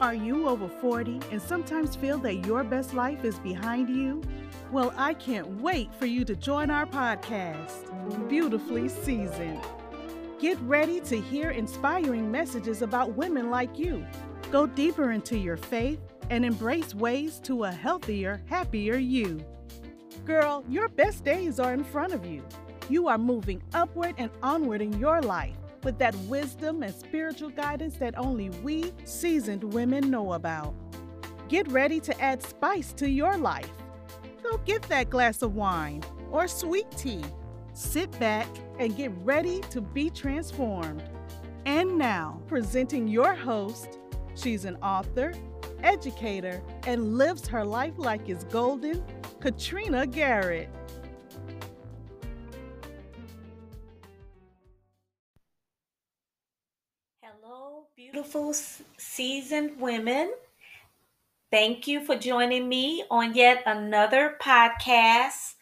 Are you over 40 and sometimes feel that your best life is behind you? Well, I can't wait for you to join our podcast, Beautifully Seasoned. Get ready to hear inspiring messages about women like you. Go deeper into your faith and embrace ways to a healthier, happier you. Girl, your best days are in front of you. You are moving upward and onward in your life with that wisdom and spiritual guidance that only we seasoned women know about. Get ready to add spice to your life. Go get that glass of wine or sweet tea. Sit back and get ready to be transformed. And now, presenting your host, she's an author, educator, and lives her life like it's golden, Katrina Garrett. Beautiful seasoned women. Thank you for joining me on yet another podcast.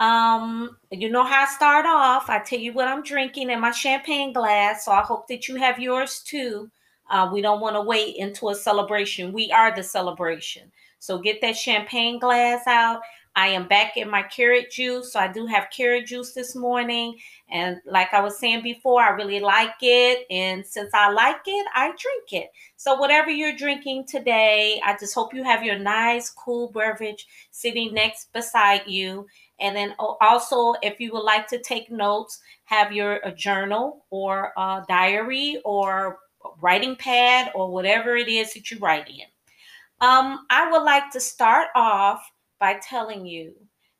Um, you know how I start off. I tell you what I'm drinking in my champagne glass. So I hope that you have yours too. Uh, we don't want to wait into a celebration. We are the celebration. So get that champagne glass out. I am back in my carrot juice. So I do have carrot juice this morning. And like I was saying before, I really like it. And since I like it, I drink it. So whatever you're drinking today, I just hope you have your nice, cool beverage sitting next beside you. And then also, if you would like to take notes, have your journal or a diary or writing pad or whatever it is that you write in. Um, I would like to start off by telling you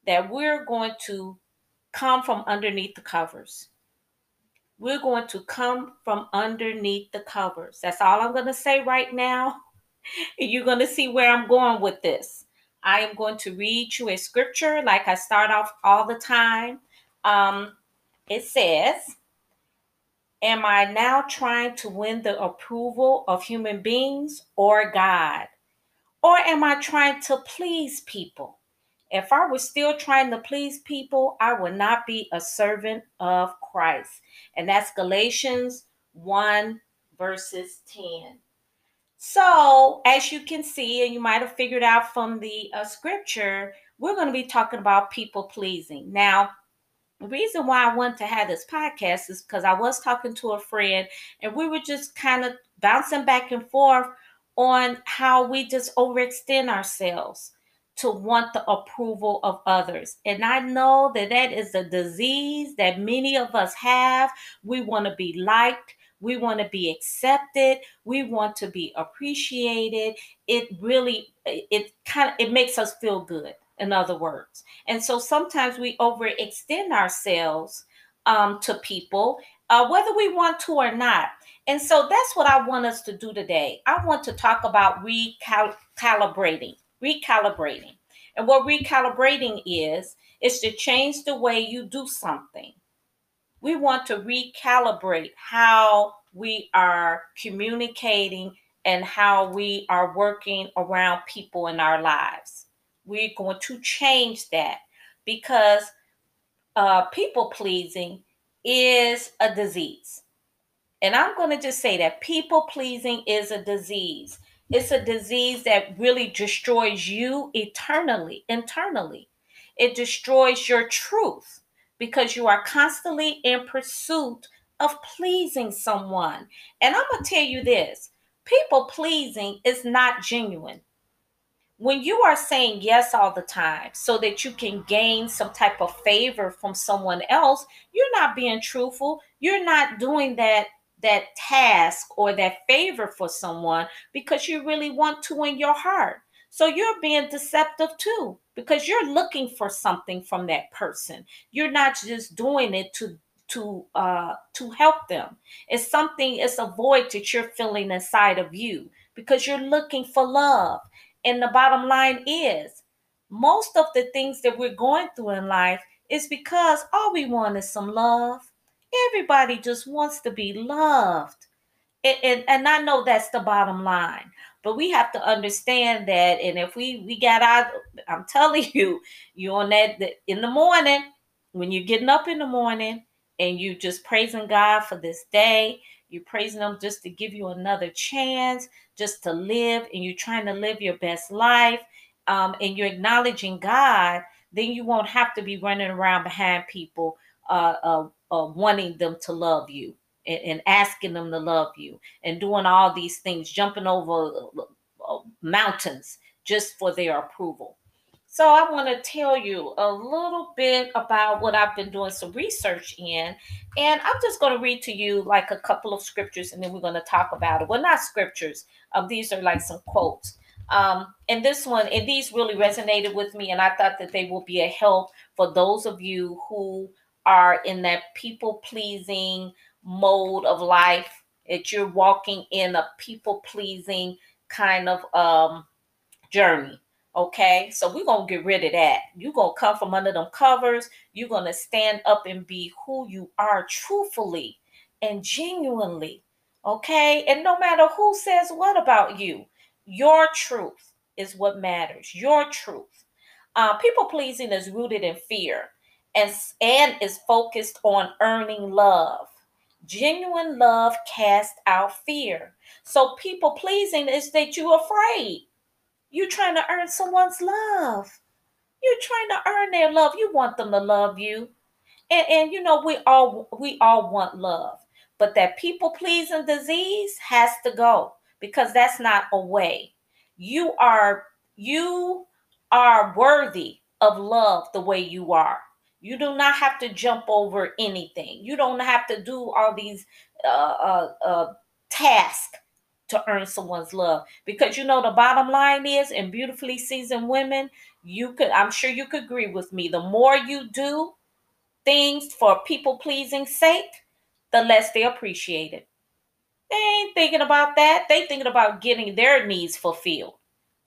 that we're going to come from underneath the covers. We're going to come from underneath the covers. That's all I'm going to say right now. You're going to see where I'm going with this. I am going to read you a scripture like I start off all the time. Um, it says, Am I now trying to win the approval of human beings or God? Or am I trying to please people? If I was still trying to please people, I would not be a servant of Christ. And that's Galatians 1, verses 10. So, as you can see, and you might have figured out from the uh, scripture, we're going to be talking about people pleasing. Now, the reason why I wanted to have this podcast is because I was talking to a friend and we were just kind of bouncing back and forth on how we just overextend ourselves to want the approval of others. And I know that that is a disease that many of us have. We want to be liked. We want to be accepted. We want to be appreciated. It really, it kind of, it makes us feel good, in other words. And so sometimes we overextend ourselves um, to people, uh, whether we want to or not. And so that's what I want us to do today. I want to talk about recalibrating, recalibrating. And what recalibrating is, is to change the way you do something. We want to recalibrate how we are communicating and how we are working around people in our lives. We're going to change that because uh, people pleasing is a disease. And I'm going to just say that people pleasing is a disease. It's a disease that really destroys you eternally, internally. It destroys your truth because you are constantly in pursuit of pleasing someone. And I'm going to tell you this people pleasing is not genuine. When you are saying yes all the time so that you can gain some type of favor from someone else, you're not being truthful. You're not doing that that task or that favor for someone because you really want to in your heart. So you're being deceptive too because you're looking for something from that person. You're not just doing it to to uh to help them. It's something it's a void that you're feeling inside of you because you're looking for love. And the bottom line is most of the things that we're going through in life is because all we want is some love Everybody just wants to be loved. And, and, and I know that's the bottom line. But we have to understand that. And if we we got out, I'm telling you, you on that in the morning, when you're getting up in the morning and you just praising God for this day, you're praising Him just to give you another chance, just to live, and you're trying to live your best life, um, and you're acknowledging God, then you won't have to be running around behind people uh, uh, uh, wanting them to love you and, and, asking them to love you and doing all these things, jumping over uh, mountains just for their approval. So I want to tell you a little bit about what I've been doing some research in. And I'm just going to read to you like a couple of scriptures and then we're going to talk about it. Well, not scriptures. Um, these are like some quotes. Um, and this one, and these really resonated with me, and I thought that they will be a help for those of you who are in that people pleasing mode of life, that you're walking in a people pleasing kind of um, journey. Okay, so we're gonna get rid of that. You're gonna come from under them covers, you're gonna stand up and be who you are truthfully and genuinely. Okay, and no matter who says what about you, your truth is what matters. Your truth. Uh, people pleasing is rooted in fear and, and is focused on earning love. Genuine love casts out fear. So people pleasing is that you're afraid. You're trying to earn someone's love. You're trying to earn their love. You want them to love you. And, and you know, we all we all want love. But that people pleasing disease has to go because that's not a way. You are you are worthy of love the way you are. You do not have to jump over anything. You don't have to do all these uh, uh, uh, tasks to earn someone's love. Because you know the bottom line is in beautifully seasoned women you could i'm sure you could agree with me the more you do things for people pleasing sake the less they appreciate it. They ain't thinking about that. They thinking about getting their needs fulfilled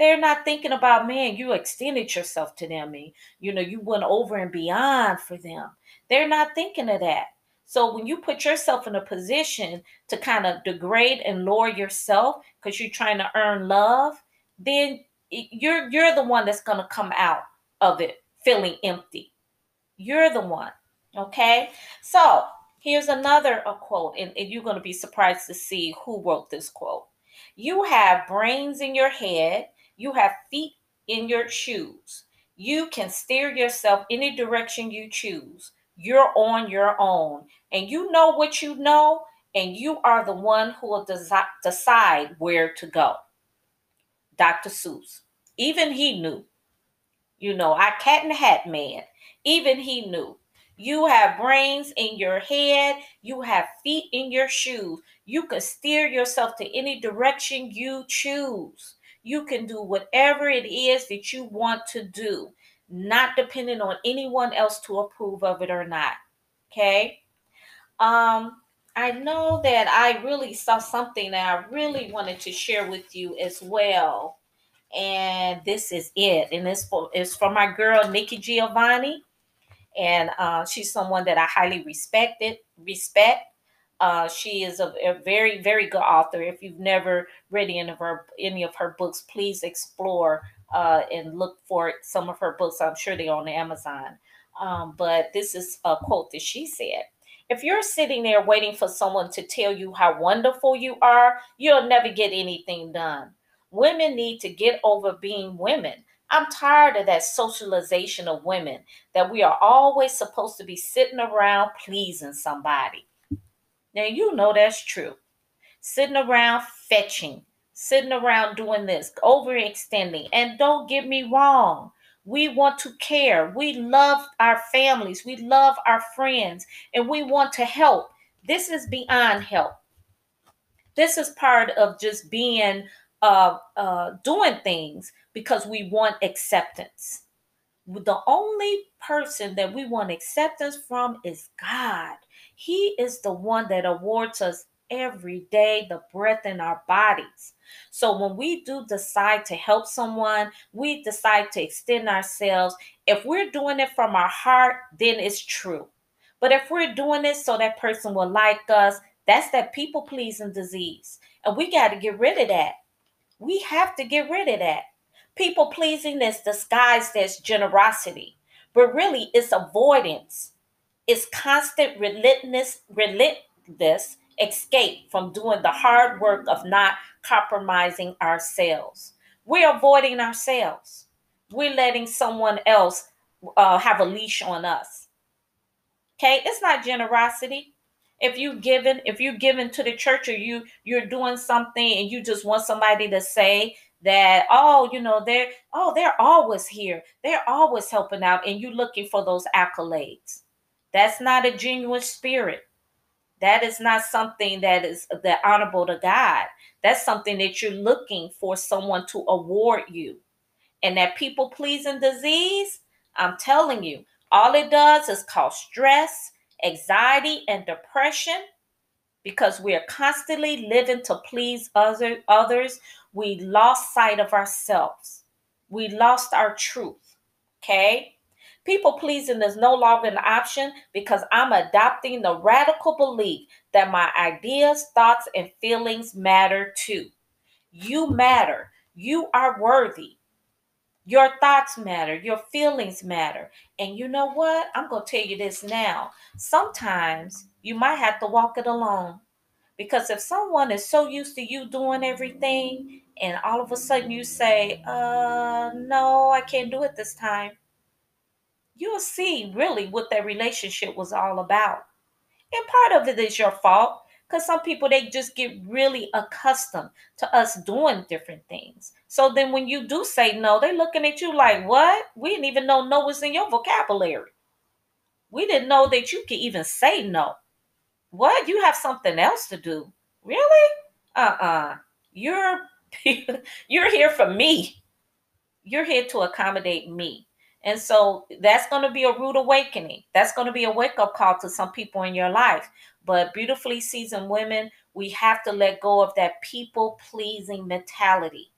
they're not thinking about man you extended yourself to them and you know you went over and beyond for them they're not thinking of that so when you put yourself in a position to kind of degrade and lower yourself because you're trying to earn love, then you're you're the one that's going to come out of it feeling empty. You're the one. Okay? So, here's another a quote and, and you're going to be surprised to see who wrote this quote. You have brains in your head, you have feet in your shoes. You can steer yourself any direction you choose. You're on your own and you know what you know, and you are the one who will desi- decide where to go. Dr. Seuss, even he knew. You know, I cat the hat man, even he knew. You have brains in your head, you have feet in your shoes. You can steer yourself to any direction you choose. You can do whatever it is that you want to do, not depending on anyone else to approve of it or not. Okay? Um, I know that I really saw something that I really wanted to share with you as well. And this is it. And for it's for my girl Nikki Giovanni. And uh, she's someone that I highly respected, respect. Uh, she is a, a, very, very good author. If you've never read any of her any of her books, please explore uh, and look for some of her books. I'm sure they're on Amazon. Um, but this is a quote that she said. If you're sitting there waiting for someone to tell you how wonderful you are, you'll never get anything done. Women need to get over being women. I'm tired of that socialization of women that we are always supposed to be sitting around pleasing somebody. Now, you know that's true. Sitting around fetching, sitting around doing this, overextending. And don't get me wrong, we want to care. We love our families. We love our friends and we want to help. This is beyond help. This is part of just being uh, uh, doing things because we want acceptance. The only person that we want acceptance from is God. He is the one that awards us every day the breath in our bodies. So when we do decide to help someone, we decide to extend ourselves. If we're doing it from our heart, then it's true. But if we're doing it so that person will like us, that's that people pleasing disease. And we got to get rid of that. We have to get rid of that. People pleasing is disguised as generosity, but really it's avoidance. It's constant relentless, relentless escape from doing the hard work of not compromising ourselves. We're avoiding ourselves. We're letting someone else uh, have a leash on us. Okay, it's not generosity. If you given, if you're given to the church or you you're doing something and you just want somebody to say that, oh, you know, they're oh, they're always here, they're always helping out, and you're looking for those accolades. That's not a genuine spirit. That is not something that is that honorable to God. That's something that you're looking for someone to award you. And that people pleasing disease, I'm telling you, all it does is cause stress, anxiety, and depression because we are constantly living to please other, others. We lost sight of ourselves. We lost our truth. Okay? People pleasing is no longer an option because I'm adopting the radical belief that my ideas, thoughts, and feelings matter too. You matter. You are worthy. Your thoughts matter, your feelings matter. And you know what? I'm going to tell you this now. Sometimes you might have to walk it alone. Because if someone is so used to you doing everything and all of a sudden you say, uh, no, I can't do it this time, you'll see really what that relationship was all about. And part of it is your fault because some people they just get really accustomed to us doing different things. So then when you do say no, they're looking at you like, what? We didn't even know no was in your vocabulary. We didn't know that you could even say no. What? You have something else to do. Really? Uh-uh. You're you're here for me. You're here to accommodate me. And so that's going to be a rude awakening. That's going to be a wake up call to some people in your life. But beautifully seasoned women, we have to let go of that people pleasing mentality.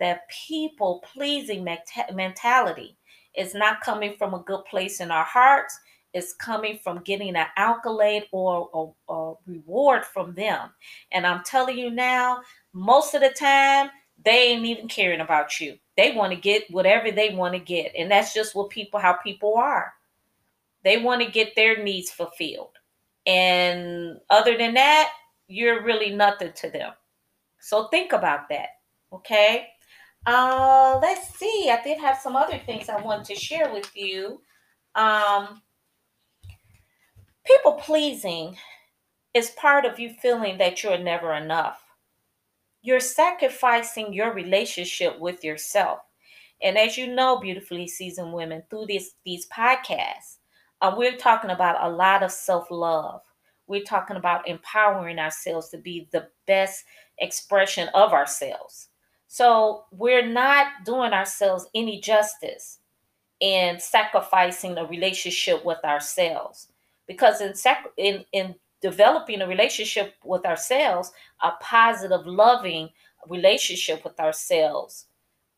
That people pleasing mentality is not coming from a good place in our hearts. It's coming from getting an accolade or a, a reward from them. And I'm telling you now, most of the time, they ain't even caring about you. They want to get whatever they want to get. And that's just what people, how people are. They want to get their needs fulfilled. And other than that, you're really nothing to them. So think about that. Okay. Uh, let's see. I did have some other things I want to share with you. Um, people pleasing is part of you feeling that you're never enough you're sacrificing your relationship with yourself. And as you know, beautifully seasoned women, through this, these podcasts, uh, we're talking about a lot of self love. We're talking about empowering ourselves to be the best expression of ourselves. So we're not doing ourselves any justice in sacrificing a relationship with ourselves. Because in, sac- in, in developing a relationship with ourselves, a positive, loving relationship with ourselves,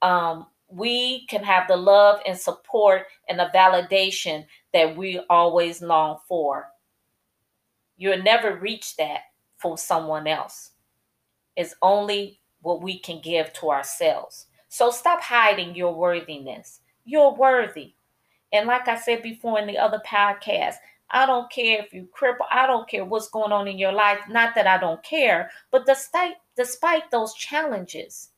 um, we can have the love and support and the validation that we always long for. You'll never reach that for someone else. It's only what we can give to ourselves. So stop hiding your worthiness. You're worthy. And like I said before in the other podcast, I don't care if you cripple. I don't care what's going on in your life. Not that I don't care, but despite despite those challenges,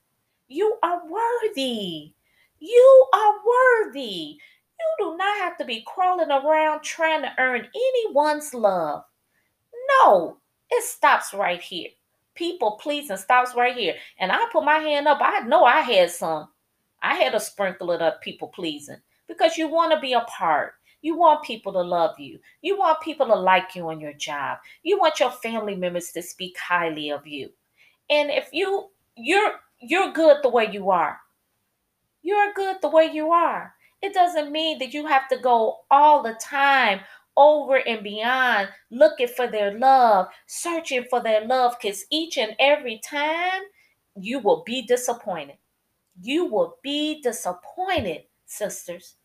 you are worthy. You are worthy. You do not have to be crawling around trying to earn anyone's love. No, it stops right here. People pleasing stops right here. And I put my hand up. I know I had some. I had a sprinkle of people pleasing because you want to be a part. You want people to love you. You want people to like you on your job. You want your family members to speak highly of you. And if you you're you're good the way you are. You're good the way you are. It doesn't mean that you have to go all the time over and beyond looking for their love, searching for their love cuz each and every time you will be disappointed. You will be disappointed, sisters.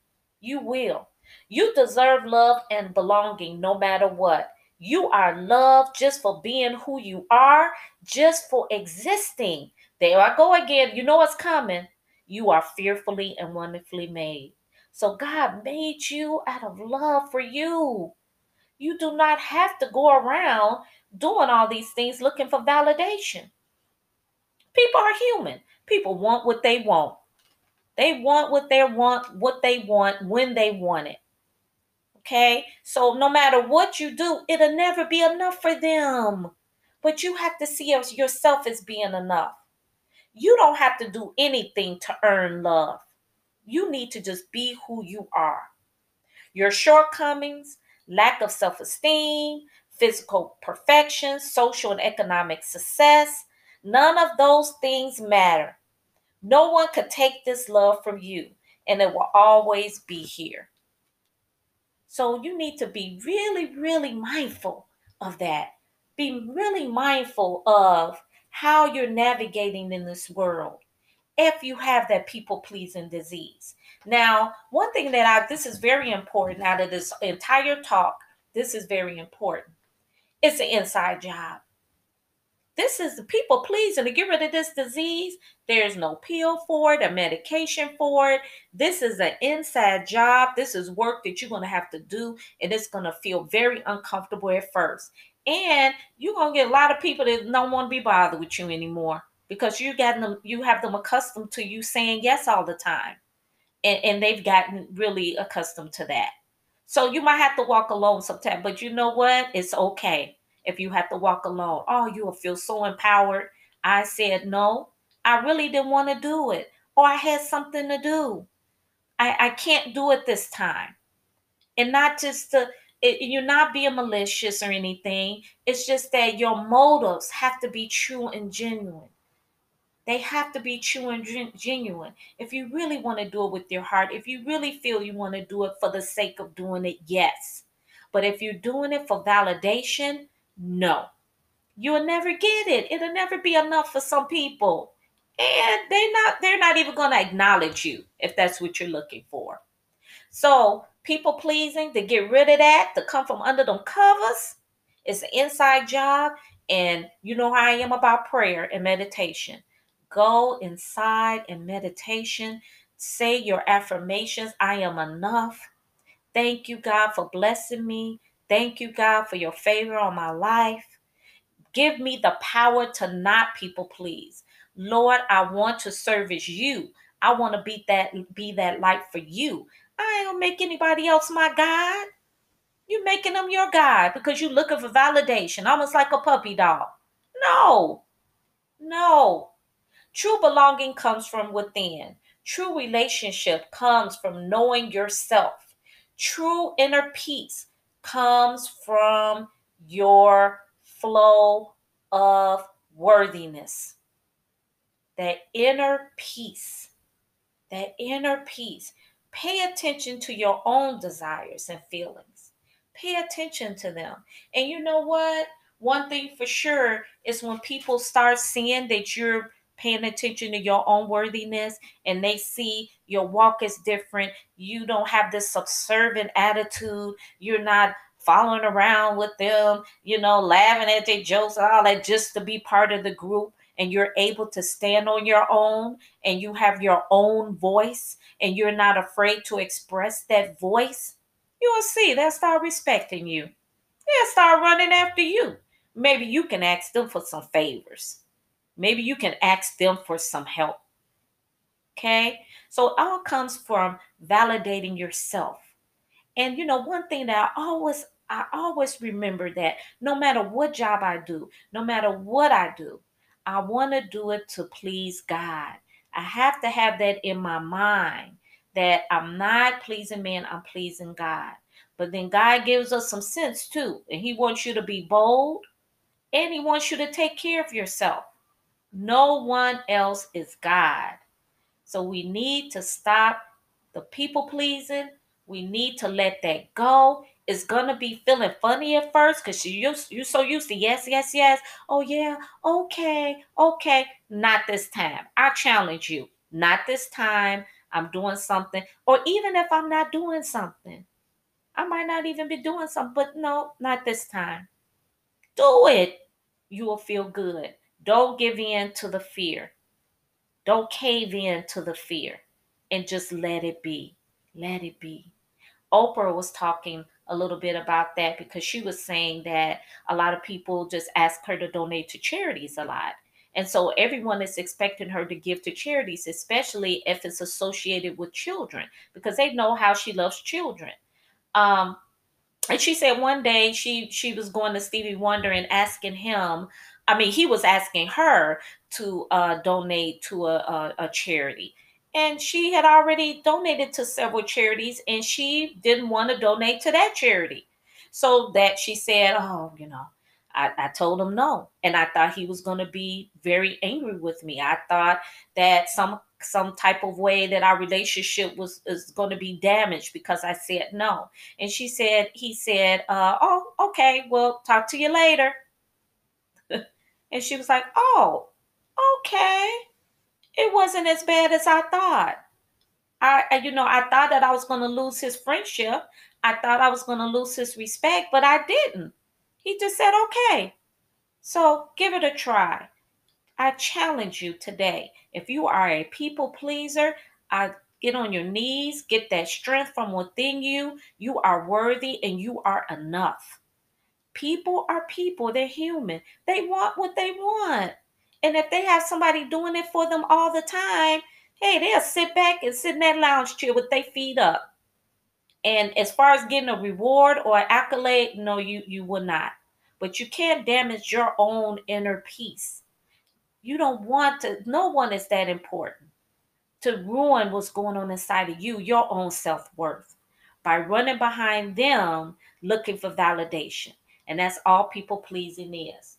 You will. You deserve love and belonging no matter what. You are loved just for being who you are, just for existing. There I go again. You know what's coming. You are fearfully and wonderfully made. So God made you out of love for you. You do not have to go around doing all these things looking for validation. People are human. People want what they want. They want what they want, what they want, when they want it. Okay? So no matter what you do, it'll never be enough for them. But you have to see yourself as being enough. You don't have to do anything to earn love. You need to just be who you are. Your shortcomings, lack of self esteem, physical perfection, social and economic success, none of those things matter. No one could take this love from you, and it will always be here. So you need to be really, really mindful of that. Be really mindful of how you're navigating in this world if you have that people pleasing disease. Now, one thing that I this is very important out of this entire talk, this is very important. It's an inside job. This is the people pleasing to get rid of this disease. There's no pill for it, a medication for it. This is an inside job. This is work that you're going to have to do, and it's going to feel very uncomfortable at first. And you're going to get a lot of people that don't want to be bothered with you anymore because you got them, you have them accustomed to you saying yes all the time. And, and they've gotten really accustomed to that. So you might have to walk alone sometimes, but you know what? It's okay if you have to walk alone. Oh, you will feel so empowered. I said no. I really didn't want to do it, or I had something to do. I, I can't do it this time. And not just to, it, you're not being malicious or anything. It's just that your motives have to be true and genuine. They have to be true and genuine. If you really want to do it with your heart, if you really feel you want to do it for the sake of doing it, yes. But if you're doing it for validation, no. You'll never get it. It'll never be enough for some people. And they're not they're not even going to acknowledge you if that's what you're looking for. So, people pleasing, to get rid of that, to come from under them covers, it's an inside job. And you know how I am about prayer and meditation. Go inside and meditation. Say your affirmations. I am enough. Thank you, God, for blessing me. Thank you, God, for your favor on my life. Give me the power to not people please. Lord, I want to service you. I want to be that be that light for you. I ain't gonna make anybody else my God. You making them your God because you looking for validation, almost like a puppy dog. No, no. True belonging comes from within. True relationship comes from knowing yourself. True inner peace comes from your flow of worthiness. That inner peace, that inner peace. Pay attention to your own desires and feelings. Pay attention to them. And you know what? One thing for sure is when people start seeing that you're paying attention to your own worthiness and they see your walk is different. You don't have this subservient attitude. You're not following around with them, you know, laughing at their jokes and all that just to be part of the group. And you're able to stand on your own and you have your own voice and you're not afraid to express that voice. You'll see they'll start respecting you. They'll start running after you. Maybe you can ask them for some favors Maybe you can ask them for some help. Okay? So it all comes from validating yourself. And you know, one thing that I always I always remember that no matter what job I do, no matter what I do, I want to do it to please God. I have to have that in my mind that I'm not pleasing man, I'm pleasing God. But then God gives us some sense too. And He wants you to be bold and He wants you to take care of yourself. No one else is God. So we need to stop the people pleasing. We need to let that go. It's gonna be feeling funny at first because you you so used to yes, yes, yes. Oh yeah, okay, okay. Not this time. I challenge you. Not this time. I'm doing something, or even if I'm not doing something, I might not even be doing something. But no, not this time. Do it. You will feel good. Don't give in to the fear. Don't cave in to the fear and just let it be. Let it be. Oprah was talking a little bit about that because she was saying that a lot of people just ask her to donate to charities a lot. And so everyone is expecting her to give to charities, especially if it's associated with children, because they know how she loves children. Um, and she said one day she she was going to Stevie Wonder and asking him, I mean, he was asking her to uh, donate to a, a, a charity. And she had already donated to several charities and she didn't want to donate to that charity. So that she said, Oh, you know, I, I told him no. And I thought he was going to be very angry with me. I thought that some some type of way that our relationship was is going to be damaged because I said no. And she said, he said, uh, oh, okay, well, talk to you later. And she was like, oh, okay. It wasn't as bad as I thought. I, you know, I thought that I was going to lose his friendship. I thought I was going to lose his respect, but I didn't. He just said, okay. So give it a try. I challenge you today. If you are a people pleaser, I get on your knees, get that strength from within you. You are worthy and you are enough. People are people, they're human. They want what they want. And if they have somebody doing it for them all the time, hey, they'll sit back and sit in that lounge chair with their feet up. And as far as getting a reward or an accolade, no, you you will not. But you can't damage your own inner peace. You don't want to, no one is that important to ruin what's going on inside of you, your own self-worth, by running behind them looking for validation. And that's all people pleasing is.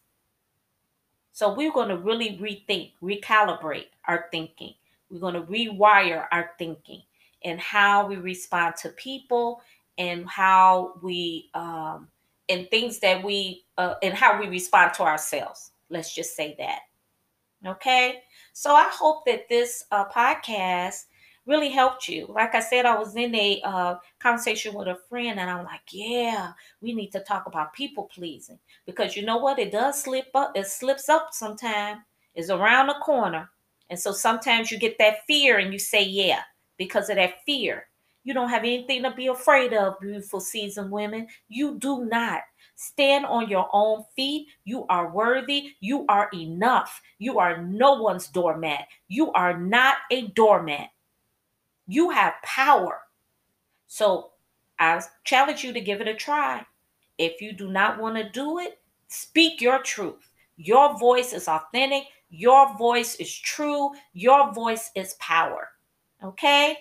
So we're going to really rethink, recalibrate our thinking. We're going to rewire our thinking and how we respond to people and how we um, and things that we uh, and how we respond to ourselves. Let's just say that. Okay. So I hope that this uh, podcast really helped you. Like I said, I was in a uh, conversation with a friend, and I'm like, yeah, we need to talk about people pleasing because you know what? It does slip up. It slips up sometime. It's around the corner, and so sometimes you get that fear, and you say, yeah because of that fear. You don't have anything to be afraid of, beautiful seasoned women. You do not. Stand on your own feet. You are worthy. You are enough. You are no one's doormat. You are not a doormat. You have power. So I challenge you to give it a try. If you do not want to do it, speak your truth. Your voice is authentic. Your voice is true. Your voice is power. Okay.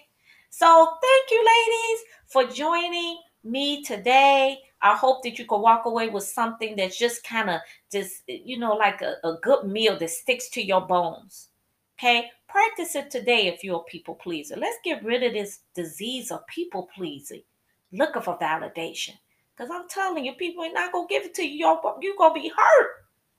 So thank you, ladies, for joining me today. I hope that you can walk away with something that's just kind of just, you know, like a, a good meal that sticks to your bones. Okay. Practice it today if you're a people pleaser. Let's get rid of this disease of people pleasing, looking for validation. Because I'm telling you, people are not going to give it to you. You're, going to be hurt.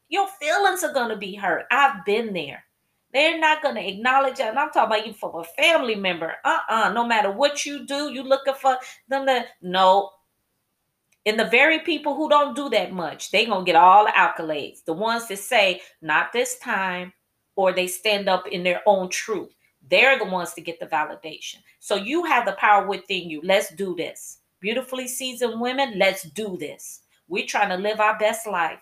Your feelings are going to be hurt. I've been there. They're not going to acknowledge it. And I'm talking about you from a family member. Uh-uh. No matter what you do, you looking for them to no. And the very people who don't do that much, they gonna get all the accolades. The ones that say, not this time, or they stand up in their own truth. They're the ones to get the validation. So you have the power within you. Let's do this. Beautifully seasoned women, let's do this. We're trying to live our best life.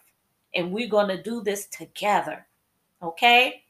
And we're gonna do this together. Okay?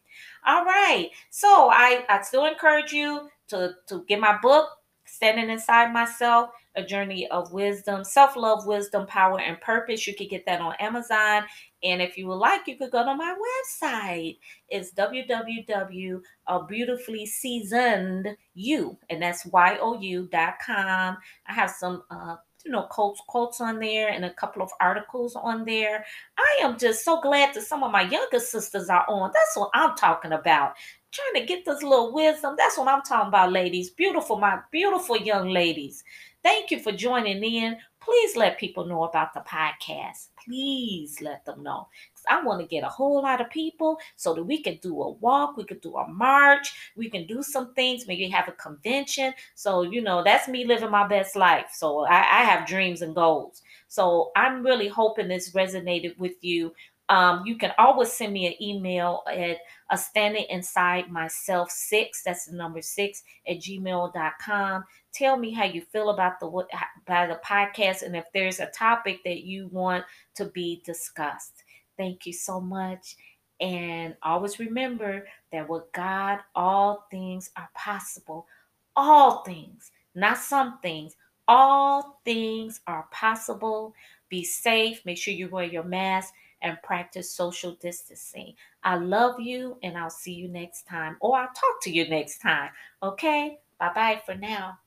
All right. So I, I still encourage you to, to get my book, Standing Inside Myself, A Journey of Wisdom, Self Love, Wisdom, Power, and Purpose. You could get that on Amazon. And if you would like, you could go to my website. It's www.beautifullyseasonedyou, and that's Y-O-U.com. I have some uh, you know, quotes, quotes on there and a couple of articles on there. I am just so glad that some of my younger sisters are on. That's what I'm talking about. Trying to get this little wisdom. That's what I'm talking about, ladies. Beautiful, my beautiful young ladies. Thank you for joining in. Please let people know about the podcast. Please let them know. I want to get a whole lot of people so that we can do a walk, we could do a march, we can do some things, maybe have a convention. So, you know, that's me living my best life. So I, I have dreams and goals. So I'm really hoping this resonated with you Um, you can always send me an email at a standing inside myself six, that's the number six at gmail.com. Tell me how you feel about the about the podcast and if there's a topic that you want to be discussed. Thank you so much. And always remember that with God, all things are possible. All things, not some things. All things are possible. Be safe. Make sure you wear your mask and practice social distancing. I love you and I'll see you next time, or I'll talk to you next time. Okay? Bye bye for now.